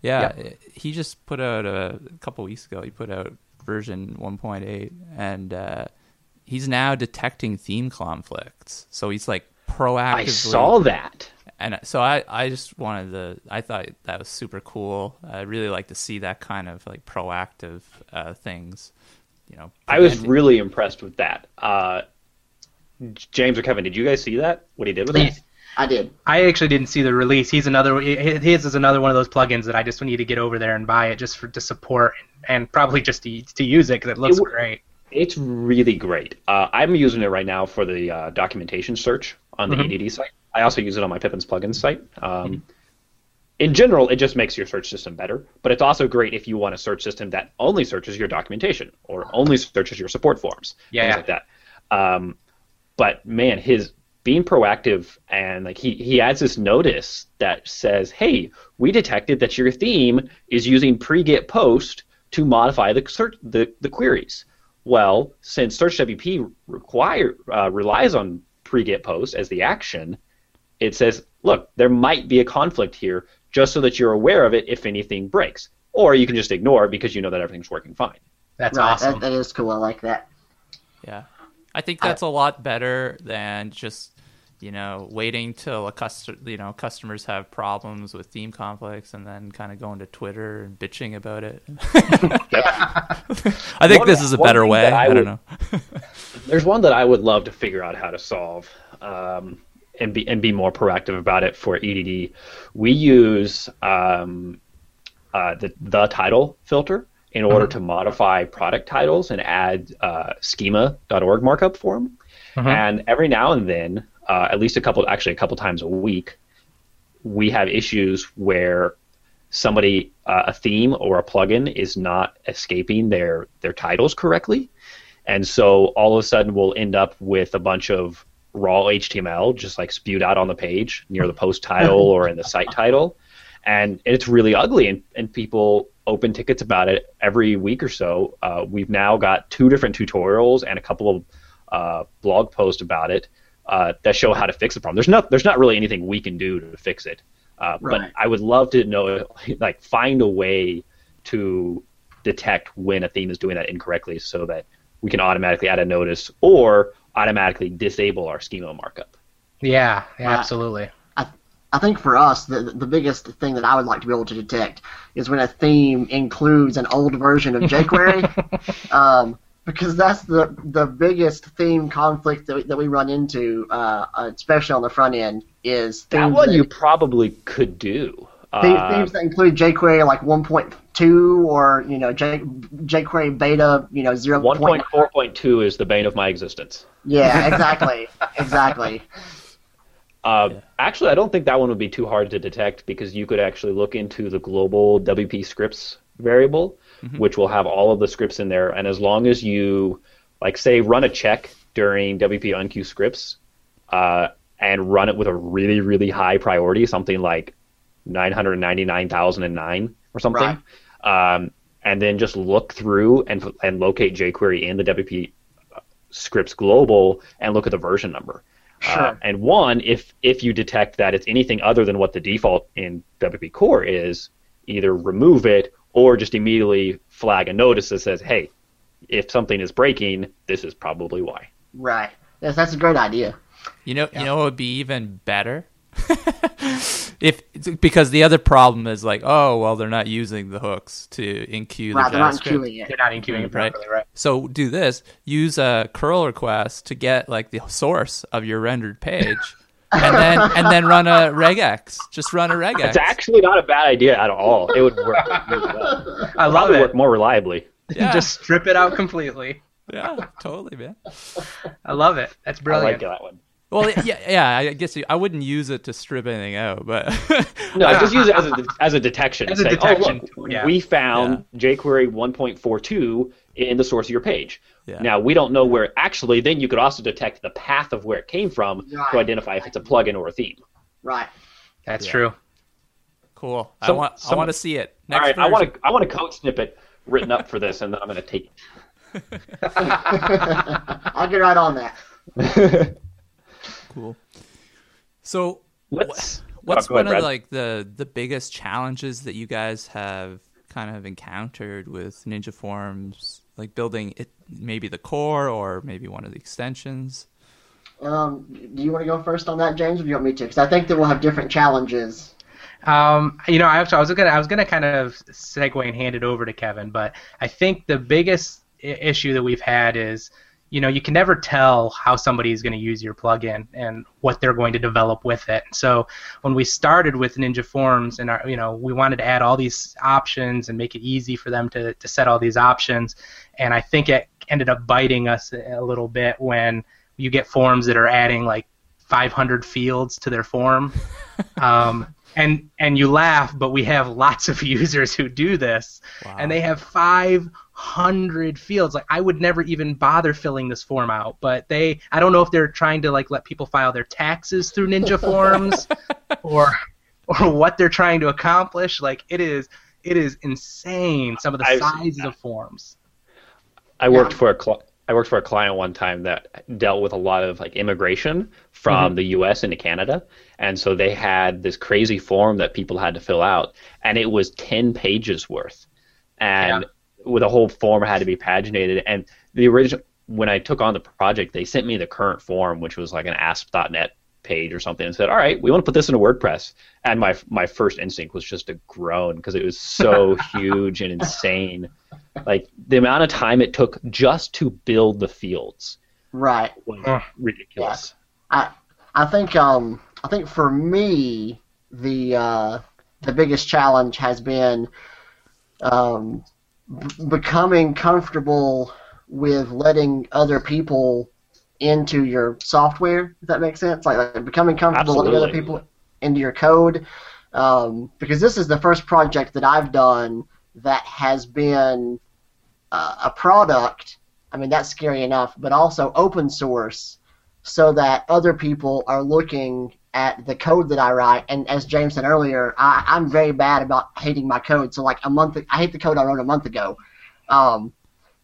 Speaker 2: Yeah, yeah, he just put out a, a couple weeks ago. He put out version 1.8, and uh, he's now detecting theme conflicts. So he's like proactively. I
Speaker 1: saw that
Speaker 2: and so I, I just wanted to I thought that was super cool. I really like to see that kind of like proactive uh, things. You know,
Speaker 1: I was really impressed with that. Uh, James or Kevin, did you guys see that? What he did with it?
Speaker 4: I did.
Speaker 3: I actually didn't see the release. He's another. His is another one of those plugins that I just need to get over there and buy it just for to support and probably just to to use it because it looks it, great.
Speaker 1: It's really great. Uh, I'm using it right now for the uh, documentation search on the mm-hmm. EDD site. I also use it on my Pippin's plugins site. Um, in general, it just makes your search system better, but it's also great if you want a search system that only searches your documentation or only searches your support forms,
Speaker 3: yeah,
Speaker 1: things like that. Um, but man, his being proactive and like he, he adds this notice that says, "Hey, we detected that your theme is using pre-get post to modify the search the, the queries." Well, since Search WP require uh, relies on pre-get post as the action, it says, look, there might be a conflict here, just so that you're aware of it if anything breaks. Or you can just ignore it because you know that everything's working fine.
Speaker 3: That's right, awesome.
Speaker 4: That, that is cool. I like that.
Speaker 2: Yeah. I think that's I, a lot better than just you know, waiting till a customer, you know, customers have problems with theme conflicts, and then kind of going to Twitter and bitching about it. [LAUGHS] I think
Speaker 1: One-
Speaker 2: this is a better way.
Speaker 1: that
Speaker 2: I,
Speaker 1: I
Speaker 2: don't
Speaker 1: would-
Speaker 2: know. [LAUGHS]
Speaker 1: There's one that I would love to figure out how to solve um, and be and be more proactive about it for EDD. We use um, uh, the the title filter in order to modify product titles and add uh, schema.org markup for them. And every now and then, uh, at least a couple, actually a couple times a week, we have issues where somebody uh, a theme or a plugin is not escaping their their titles correctly and so all of a sudden we'll end up with a bunch of raw html just like spewed out on the page near the post [LAUGHS] title or in the site title. And it's really ugly and, and people open tickets about it every week or so. Uh, we've now got two different tutorials and a couple of uh, blog posts about it uh, that show how to fix the problem. There's not there's not really anything we can do to fix it. Uh,
Speaker 4: Right.
Speaker 1: But I would love to know, [LAUGHS] like, find a way to detect when a theme is doing that incorrectly, so that we can automatically add a notice or automatically disable our schema markup.
Speaker 3: Yeah, yeah
Speaker 4: Right.
Speaker 3: absolutely.
Speaker 4: I think for us, the the biggest thing that I would like to be able to detect is when a theme includes an old version of jQuery, [LAUGHS] um, because that's the the biggest theme conflict that we, that we run into, uh, especially on the front end, is
Speaker 1: That
Speaker 4: themes
Speaker 1: one
Speaker 4: that,
Speaker 1: you probably could do.
Speaker 4: The-
Speaker 1: Uh,
Speaker 4: themes that include jQuery like 1.2 or you know J, jQuery beta, you know 0.
Speaker 1: 1.4.2 is the bane of my existence.
Speaker 4: Yeah, [LAUGHS] exactly, exactly.
Speaker 1: Uh, Actually, I don't think that one would be too hard to detect because you could actually look into the global WP scripts variable, which will have all of the scripts in there. And as long as you, like, say, run a check during WP enqueue scripts uh, and run it with a really, really high priority, something like 999,009 or something, um, and then just look through and, and locate jQuery in the WP scripts global and look at the version number. Uh,
Speaker 4: Sure.
Speaker 1: and one, if if you detect that it's anything other than what the default in WP Core is, either remove it or just immediately flag a notice that says, "Hey, if something is breaking, this is probably why."
Speaker 4: Right. Yes, that's a great idea.
Speaker 2: You know, you know, what would be even better [LAUGHS] if because the other problem is like, oh, well, they're not using the hooks to enqueue the
Speaker 4: Right, they're not
Speaker 2: JavaScript.
Speaker 4: queuing it.
Speaker 3: They're not enqueuing it properly, right?
Speaker 2: So do this: use a curl request to get like the source of your rendered page, [LAUGHS] and then and then run a regex. Just run a regex.
Speaker 1: It's actually not a bad idea at all. It would work really well. [LAUGHS]
Speaker 3: I love it.
Speaker 1: work more reliably.
Speaker 2: Yeah. [LAUGHS]
Speaker 3: Just strip it out completely.
Speaker 2: yeah, totally, man.
Speaker 3: I love it. That's brilliant.
Speaker 1: I
Speaker 3: brilliant.
Speaker 1: like that one.
Speaker 2: Well, yeah, yeah. I guess you, I wouldn't use it to strip anything out, but
Speaker 1: No, I just use it as a as a detection.
Speaker 3: As a
Speaker 1: Say, oh,
Speaker 3: detection
Speaker 1: oh, look,
Speaker 3: tool, yeah.
Speaker 1: We found jQuery 1.42 in the source of your page.
Speaker 2: Yeah.
Speaker 1: Now we don't know where. Actually, then you could also detect the path of where it came from
Speaker 4: Right.
Speaker 1: to identify if it's a plugin or a theme.
Speaker 4: Right.
Speaker 3: That's
Speaker 2: Yeah.
Speaker 3: true.
Speaker 2: cool. I
Speaker 1: Some-
Speaker 2: want I want to see it.
Speaker 1: All
Speaker 2: Next
Speaker 1: right, I want to I want a code snippet written up for this, and then I'm going to take it. [LAUGHS]
Speaker 4: I'll get right on that. [LAUGHS]
Speaker 1: it.
Speaker 2: Cool. So
Speaker 1: Let's.
Speaker 2: What's
Speaker 1: oh, go ahead,
Speaker 2: one of like the the biggest challenges that you guys have kind of encountered with Ninja Forms, like building it, maybe the core or maybe one of the extensions?
Speaker 4: Um, do you want to go first on that, James, or do you want me to? Because I think that we'll have different challenges.
Speaker 3: Um, you know, I was, I was gonna I was gonna kind of segue and hand it over to Kevin, but I think the biggest I- issue that we've had is, you know, you can never tell how somebody is going to use your plugin and what they're going to develop with it. So when we started with Ninja Forms and our, you know, we wanted to add all these options and make it easy for them to to set all these options, and I think it ended up biting us a little bit when you get forms that are adding like 500 fields to their form. [LAUGHS] Um, and and you laugh, but we have lots of [LAUGHS] users who do this,
Speaker 2: Wow.
Speaker 3: and they have 500 fields. Like I would never even bother filling this form out, but they I don't know if they're trying to like let people file their taxes through Ninja [LAUGHS] Forms, or or what they're trying to accomplish. Like it is it is insane some of the
Speaker 1: I've-
Speaker 3: sizes of forms.
Speaker 1: I worked for a cl- I worked for a client one time that dealt with a lot of like immigration from mm-hmm. the U.S. into Canada, and so they had this crazy form that people had to fill out, and it was ten pages worth, and with a whole form had to be paginated. And the original when I took on the project, they sent me the current form, which was like an ASP.NET page or something and said, "All right, we want to put this into WordPress." And my my first instinct was just to groan because it was so [LAUGHS] huge and insane. Like the amount of time it took just to build the fields
Speaker 4: Right.
Speaker 1: was
Speaker 3: Ugh.
Speaker 1: ridiculous.
Speaker 4: I I think um I think for me the uh, the biggest challenge has been um, b- becoming comfortable with letting other people into your software. If that makes sense, like, like becoming comfortable letting other people into your code. Um, because this is the first project that I've done that has been uh, a product. I mean, that's scary enough, but also open source so that other people are looking at the code that I write. And as James said earlier, I, I'm very bad about hating my code. So like a month, I hate the code I wrote a month ago. Um,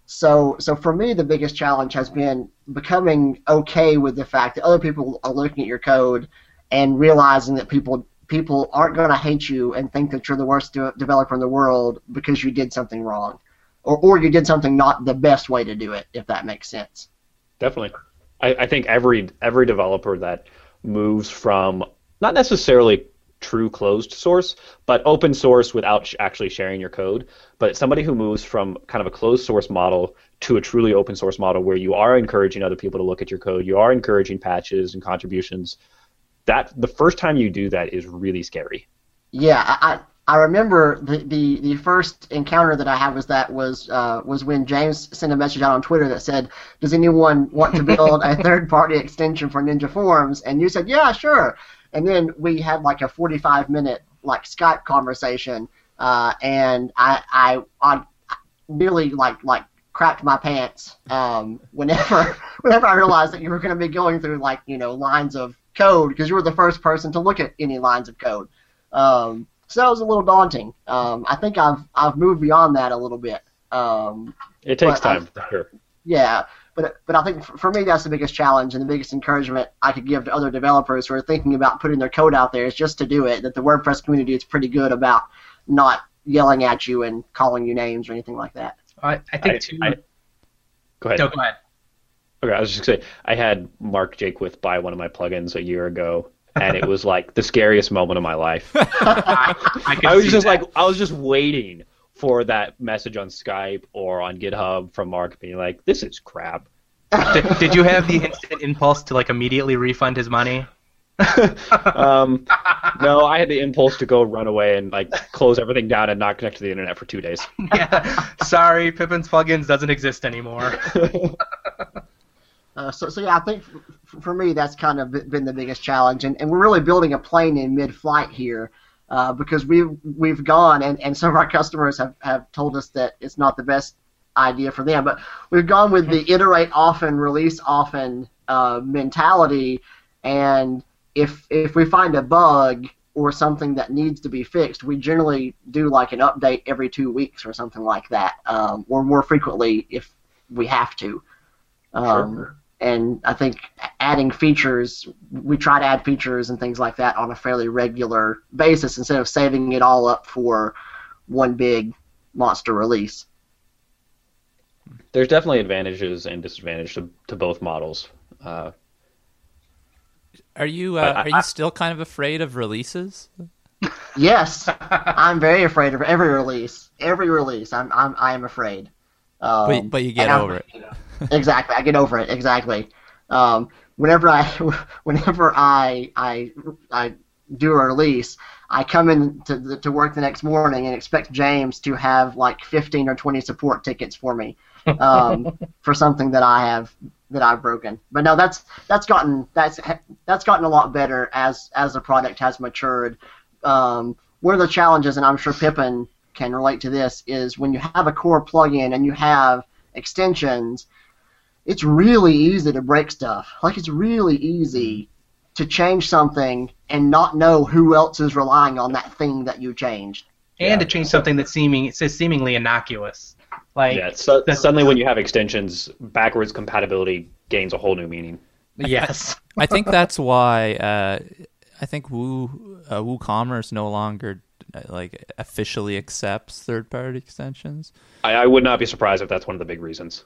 Speaker 4: so so for me, the biggest challenge has been becoming okay with the fact that other people are looking at your code and realizing that people people aren't going to hate you and think that you're the worst de- developer in the world because you did something wrong. Or, or you did something not the best way to do it, if that makes sense.
Speaker 1: Definitely. I, I think every every developer that moves from not necessarily true closed source, but open source without sh- actually sharing your code, but somebody who moves from kind of a closed source model to a truly open source model where you are encouraging other people to look at your code, you are encouraging patches and contributions. That the first time you do that is really scary.
Speaker 4: Yeah, I, I remember the, the, the first encounter that I had was that was uh, was when James sent a message out on Twitter that said, "Does anyone want to build a [LAUGHS] third party extension for Ninja Forms?" And you said, "Yeah, sure." And then we had like a 45 minute like Skype conversation, uh, and I I I nearly like like crapped my pants um, whenever [LAUGHS] whenever I realized that you were going to be going through like you know lines of code because you were the first person to look at any lines of code. Um, so that was a little daunting. Um, I think I've I've moved beyond that a little bit. Um,
Speaker 1: It takes
Speaker 4: But I-
Speaker 1: time, sure.
Speaker 4: yeah, but but I think for me that's the biggest challenge and the biggest encouragement I could give to other developers who are thinking about putting their code out there is just to do it. That the WordPress community is pretty good about not yelling at you and calling you names or anything like that.
Speaker 3: I, I think
Speaker 1: I-
Speaker 3: too.
Speaker 1: I- Go ahead.
Speaker 3: no, go ahead.
Speaker 1: Okay, I was just gonna say I had Mark Jaquith buy one of my plugins a year ago, and it was like the scariest moment of my life. [LAUGHS]
Speaker 3: I, I,
Speaker 1: I was just
Speaker 3: that.
Speaker 1: like I was just waiting for that message on Skype or on GitHub from Mark being like, "This is crap."
Speaker 3: did, did you have the instant impulse to like immediately refund his money? [LAUGHS]
Speaker 1: Um, no, I had the impulse to go run away and like close everything down and not connect to the internet for two days. [LAUGHS]
Speaker 3: yeah. Sorry, Pippin's plugins doesn't exist anymore.
Speaker 4: Uh, so, so yeah, I think f- for me that's kind of been the biggest challenge, and, and we're really building a plane in mid-flight here uh, because we've we've gone and, and some of our customers have, have told us that it's not the best idea for them, but we've gone with the iterate often, release often uh, mentality, and if if we find a bug or something that needs to be fixed, we generally do like an update every two weeks or something like that, um, or more frequently if we have to. Um, and I think adding features, we try to add features and things like that on a fairly regular basis instead of saving it all up for one big monster release.
Speaker 1: There's definitely advantages and disadvantages to, to both models. Uh,
Speaker 2: Are you uh,
Speaker 1: I-
Speaker 2: are you still kind of afraid of releases?
Speaker 4: Yes, [LAUGHS] I'm very afraid of every release. Every release, I'm I'm I am afraid. Um,
Speaker 2: But but you get
Speaker 4: and I'm-
Speaker 2: over it.
Speaker 4: Exactly. I get over it. Exactly. Um, whenever I, [LAUGHS] whenever I, I, I do a release, I come in to, to work the next morning and expect James to have like 15 or 20 support tickets for me, um, [LAUGHS] for something that I have that I've broken. But no, that's that's gotten that's that's gotten a lot better as as the product has matured. Um, one of the challenges, and I'm sure Pippin can relate to this, is when you have a core plugin and you have extensions, it's really easy to break stuff. Like it's really easy to change something and not know who else is relying on that thing that you changed.
Speaker 3: and to change something that's seeming it says seemingly innocuous. Like
Speaker 1: yeah, so,
Speaker 3: the-
Speaker 1: suddenly when you have extensions, backwards compatibility gains a whole new meaning.
Speaker 3: yes. [LAUGHS]
Speaker 2: I think that's why uh, I think Woo uh, WooCommerce no longer uh, like officially accepts third party extensions.
Speaker 1: I, I would not be surprised if that's one of the big reasons.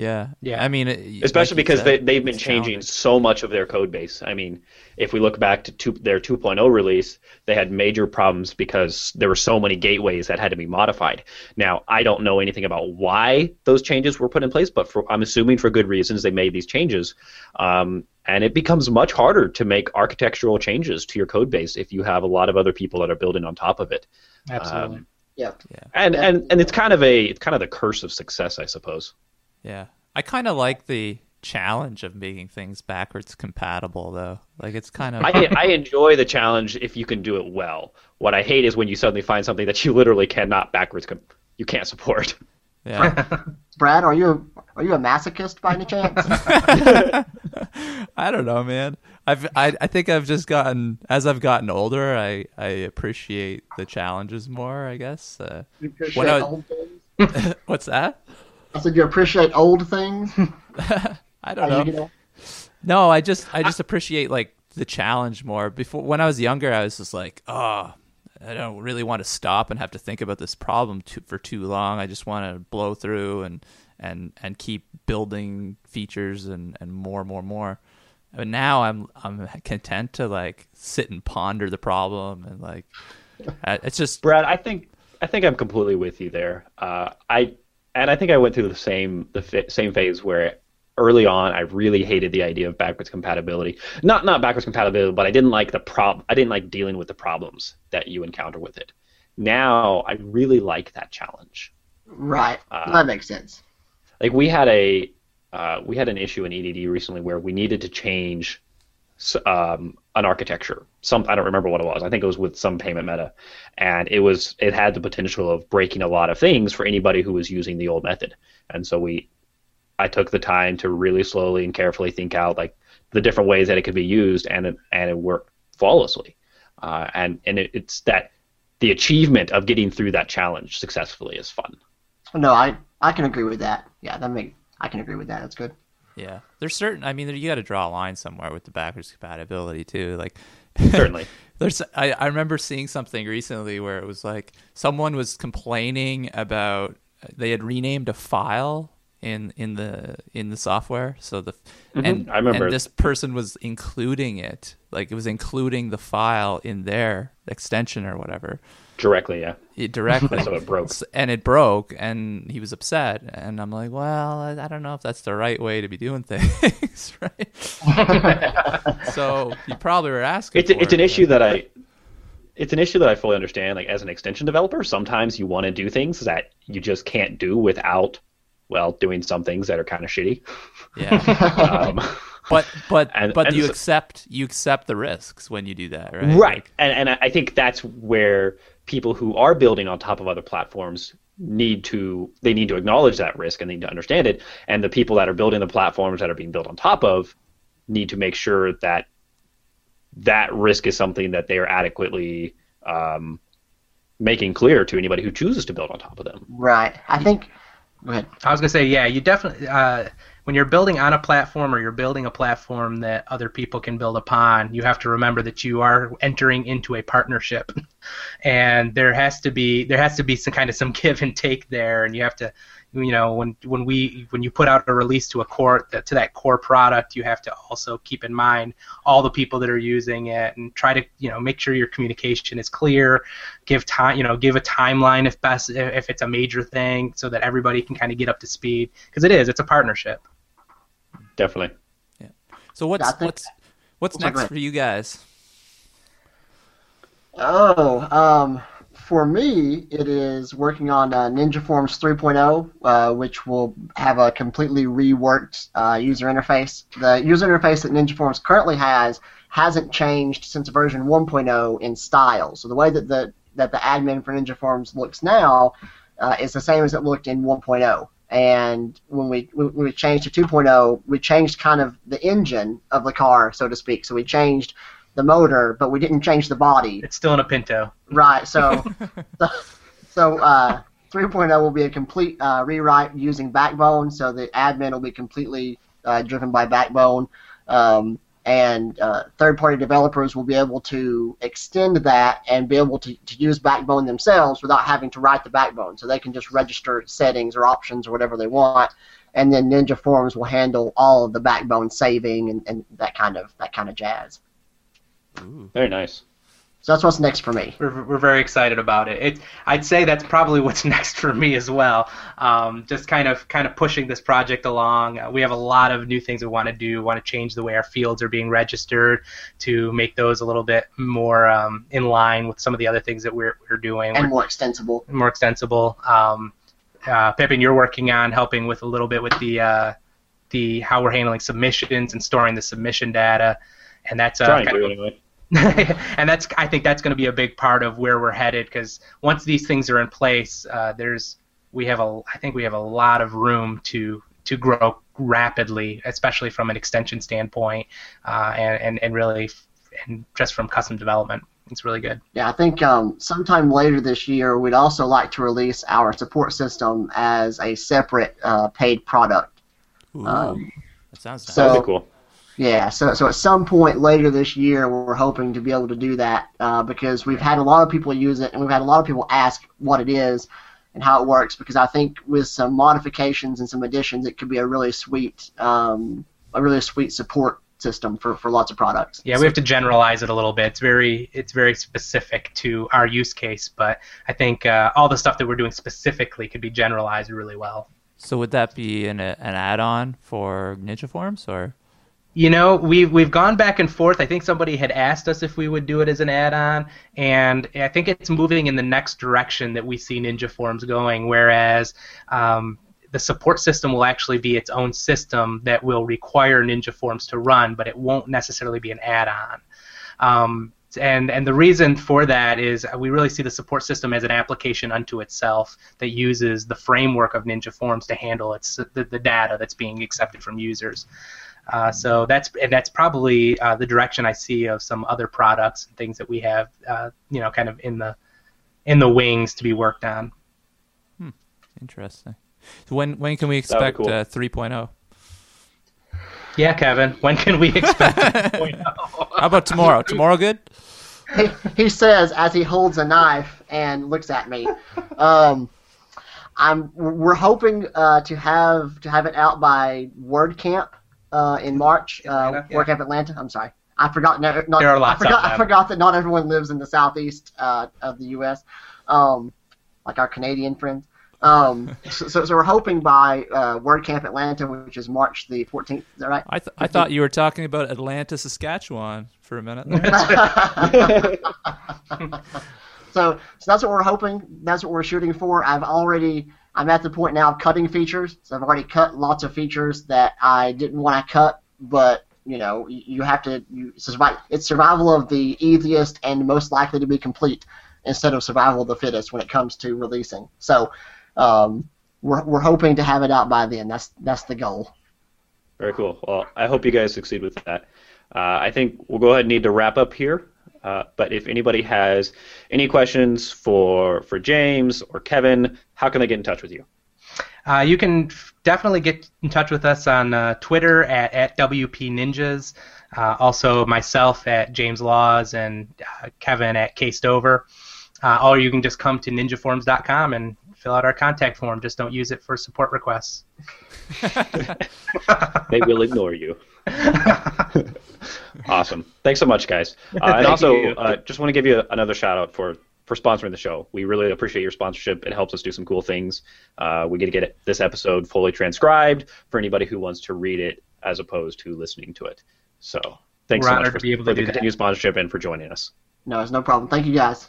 Speaker 2: Yeah.
Speaker 3: Yeah.
Speaker 2: I mean, it-
Speaker 1: especially
Speaker 2: like
Speaker 1: because
Speaker 2: said,
Speaker 1: they, they've been changing
Speaker 2: challenging.
Speaker 1: so much of their code base. I mean, if we look back to two, their 2.0 release, they had major problems because there were so many gateways that had to be modified. Now, I don't know anything about why those changes were put in place, but for, I'm assuming for good reasons they made these changes. Um, and it becomes much harder to make architectural changes to your code base if you have a lot of other people that are building on top of it.
Speaker 3: Absolutely.
Speaker 1: Um,
Speaker 4: Yeah.
Speaker 1: And, and, and it's kind of a it's kind of the curse of success, I suppose.
Speaker 2: Yeah. I kind of like the challenge of making things backwards compatible, though. Like, it's kind of.
Speaker 1: I, I enjoy the challenge if you can do it well. What I hate is when you suddenly find something that you literally cannot backwards com- you can't support.
Speaker 2: yeah.
Speaker 4: Brad, are you are you a masochist by any chance? [LAUGHS]
Speaker 2: I don't know, man. I've I, I think I've just gotten as I've gotten older, I I appreciate the challenges more. I guess. Uh,
Speaker 4: You appreciate
Speaker 2: When I
Speaker 4: old things? [LAUGHS]
Speaker 2: what's that?
Speaker 4: I said you appreciate old things. [LAUGHS]
Speaker 2: I don't know.
Speaker 4: you gonna-
Speaker 2: No, I just I just appreciate like the challenge more. Before when I was younger, I was just like, oh, I don't really want to stop and have to think about this problem too, for too long. I just want to blow through and and and keep building features and and more, more, more. But now I'm I'm content to like sit and ponder the problem and like [LAUGHS] it's just
Speaker 1: Brad, I think I think I'm completely with you there. Uh, I and I think I went through the same the fa- same phase where early on I really hated the idea of backwards compatibility. Not not backwards compatibility, but I didn't like the prob I didn't like dealing with the problems that you encounter with it. Now I really like that challenge.
Speaker 4: Right.
Speaker 1: Uh,
Speaker 4: that makes sense.
Speaker 1: like we had a uh, we had an issue in EDD recently where we needed to change um, an architecture. Some I don't remember what it was. I think it was with some payment meta, and it was it had the potential of breaking a lot of things for anybody who was using the old method. And so we, I took the time to really slowly and carefully think out like the different ways that it could be used, and it, and it worked flawlessly. Uh, and and it, it's that the achievement of getting through that challenge successfully is fun.
Speaker 4: No, I I can agree with that. Yeah, that make I can agree with that. That's good.
Speaker 2: Yeah. There's certain I mean you got to draw a line somewhere with the backwards compatibility too. Like
Speaker 1: Certainly. [LAUGHS]
Speaker 2: There's I, I remember seeing something recently where it was like someone was complaining about they had renamed a file in in the in the software so the mm-hmm. and
Speaker 1: I remember.
Speaker 2: and this person was including it like it was including the file in their extension or whatever
Speaker 1: Directly, yeah.
Speaker 2: it directly
Speaker 1: So it broke.
Speaker 2: And it broke and he was upset and i'm like well i, I don't know if that's the right way to be doing [LAUGHS] things [LAUGHS] right [LAUGHS] so you probably were asking
Speaker 1: It's it's an
Speaker 2: it,
Speaker 1: issue that I it's an issue that I fully understand. Like as an extension developer, sometimes you want to do things that you just can't do without well doing some things that are kind of shitty.
Speaker 2: yeah
Speaker 1: Um,
Speaker 2: but but
Speaker 1: And-
Speaker 2: but
Speaker 1: and
Speaker 2: you
Speaker 1: so-
Speaker 2: accept you accept the risks when you do that right
Speaker 1: right, and and I think that's where people who are building on top of other platforms need to they need to acknowledge that risk and they need to understand it. And the people that are building the platforms that are being built on top of need to make sure that that risk is something that they are adequately um, making clear to anybody who chooses to build on top of them.
Speaker 4: Right. I think. Go ahead.
Speaker 3: I was gonna say, yeah, you definitely uh, when you're building on a platform or you're building a platform that other people can build upon, you have to remember that you are entering into a partnership, [LAUGHS] and there has to be there has to be some kind of some [LAUGHS] give and take there, and you have to, you know, when when we when you put out a release to a core to that core product, you have to also keep in mind all the people that are using it and try to you know make sure your communication is clear. Give time you know give a timeline if best if it's a major thing so that everybody can kind of get up to speed. Because it is it's a partnership
Speaker 1: Definitely. Yeah.
Speaker 2: So what's
Speaker 4: I think-
Speaker 2: what's what's
Speaker 4: Sorry, go
Speaker 2: next for you guys
Speaker 4: Oh, um, for me, it is working on uh, Ninja Forms 3.0, uh, which will have a completely reworked uh, user interface. The user interface that Ninja Forms currently has hasn't changed since version 1.0 in style. So the way that the that the admin for Ninja Forms looks now uh, is the same as it looked in 1.0. And when we when we changed to 2.0, we changed kind of the engine of the car, so to speak. So we changed the motor, but we didn't change the body.
Speaker 3: it's still in a pinto
Speaker 4: Right. So, [LAUGHS] so, so uh, 3.0 will be a complete uh, rewrite using Backbone. So the admin will be completely uh, driven by Backbone, um, and uh, third-party developers will be able to extend that and be able to, to use Backbone themselves without having to write the Backbone. So they can just register settings or options or whatever they want and then Ninja Forms will handle all of the backbone saving and, and that kind of that kind of jazz.
Speaker 1: Very nice.
Speaker 4: So that's what's next for me.
Speaker 3: We're, we're very excited about it. it. I'd say that's probably [LAUGHS] what's next for me as well. Um, just kind of kind of pushing this project along. Uh, we have a lot of new things we want to do. We want to change the way our fields are being registered to make those a little bit more um, in line with some of the other things that we're, we're doing.
Speaker 4: And
Speaker 3: We're-
Speaker 4: more extensible.
Speaker 3: more extensible. Um, uh, Pippin, you're working on helping with a little bit with the uh, the how we're handling submissions and storing the submission data, and that's uh,
Speaker 1: Trying
Speaker 3: kind
Speaker 1: to
Speaker 3: of-
Speaker 1: anyway. [LAUGHS]
Speaker 3: and that's I think that's going to be a big part of where we're headed because once these things are in place, uh, there's we have a I think we have a lot of room to to grow rapidly, especially from an extension standpoint, uh, and, and and really f- and just from custom development. It's really good.
Speaker 4: Yeah, I think um, sometime later this year, we'd also like to release our support system as a separate uh, paid product.
Speaker 2: Ooh,
Speaker 4: Um,
Speaker 2: that sounds nice.
Speaker 4: so-
Speaker 1: That'd be cool.
Speaker 4: Yeah, so so at some point later this year, we're hoping to be able to do that uh, because we've had a lot of people use it, and we've had a lot of people ask what it is and how it works. Because I think with some modifications and some additions, it could be a really sweet, um, a really sweet support system for, for lots of products.
Speaker 3: Yeah, we have to generalize it a little bit. It's very it's very specific to our use case, but I think uh, all the stuff that we're doing specifically could be generalized really well.
Speaker 2: So would that be an, an add-on for Ninja Forms or?
Speaker 3: You know, we've we've gone back and forth. I think somebody had asked us if we would do it as an add-on, and I think it's moving in the next direction that we see Ninja Forms going. Whereas um, the support system will actually be its own system that will require Ninja Forms to run, but it won't necessarily be an add-on. Um, and and the reason for that is we really see the support system as an application unto itself that uses the framework of Ninja Forms to handle its the, the data that's being accepted from users. Uh, so that's and that's probably uh, the direction I see of some other products and things that we have, uh, you know, kind of in the in the wings to be worked on. Hmm.
Speaker 2: Interesting. So when when can we expect
Speaker 1: would be cool.
Speaker 2: uh, 3.0?
Speaker 3: Yeah, Kevin, when can we expect? [LAUGHS] 3.0?
Speaker 2: How about tomorrow? tomorrow good?
Speaker 4: he, he says as he holds a knife and looks at me. Um, I'm we're hoping uh, to have to have it out by WordCamp uh, in March. Uh,
Speaker 3: Atlanta, yeah.
Speaker 4: WordCamp Atlanta. I'm sorry. I forgot. No, not,
Speaker 3: There are
Speaker 4: I forgot, I forgot that not everyone lives in the southeast uh, of the U.S. Um, like our Canadian friends. Um, [LAUGHS] so, so, so we're hoping by uh, WordCamp Atlanta, which is March the 14th. Is that right?
Speaker 2: I th- I thought you were talking about Atlanta, Saskatchewan for a minute. [LAUGHS] [LAUGHS]
Speaker 4: so, so that's what we're hoping. That's what we're shooting for. I've already, I'm at the point now of cutting features. So I've already cut lots of features that I didn't want to cut, but you know, you, have to. You, survive, it's survival of the easiest and most likely to be complete instead of survival of the fittest when it comes to releasing. So, um, we're we're hoping to have it out by then. That's that's the goal.
Speaker 1: Very cool. Well, I hope you guys succeed with that. Uh, I think we'll go ahead and need to wrap up here. Uh, but if anybody has any questions for for James or Kevin, how can they get in touch with you?
Speaker 3: Uh, you can f- definitely get in touch with us on uh, Twitter at, at WP Ninjas. Uh, also, myself at James Laws and uh, Kevin at K Stover. Uh, or you can just come to ninjaforms.com and fill out our contact form. Just don't use it for support requests. [LAUGHS] [LAUGHS]
Speaker 1: They will ignore you. [LAUGHS] [LAUGHS] Awesome. Thanks so much, guys. [LAUGHS] Uh, and
Speaker 3: Thank
Speaker 1: also, uh, just want to give you another shout out for for sponsoring the show. We really appreciate your sponsorship. It helps us do some cool things. Uh, we get to get this episode fully transcribed for anybody who wants to read it as opposed to listening to it. So, thanks
Speaker 3: We're
Speaker 1: so much for,
Speaker 3: to be able
Speaker 1: for
Speaker 3: to
Speaker 1: the
Speaker 3: do that.
Speaker 1: continued sponsorship and for joining us.
Speaker 4: No, it's no problem. Thank you guys.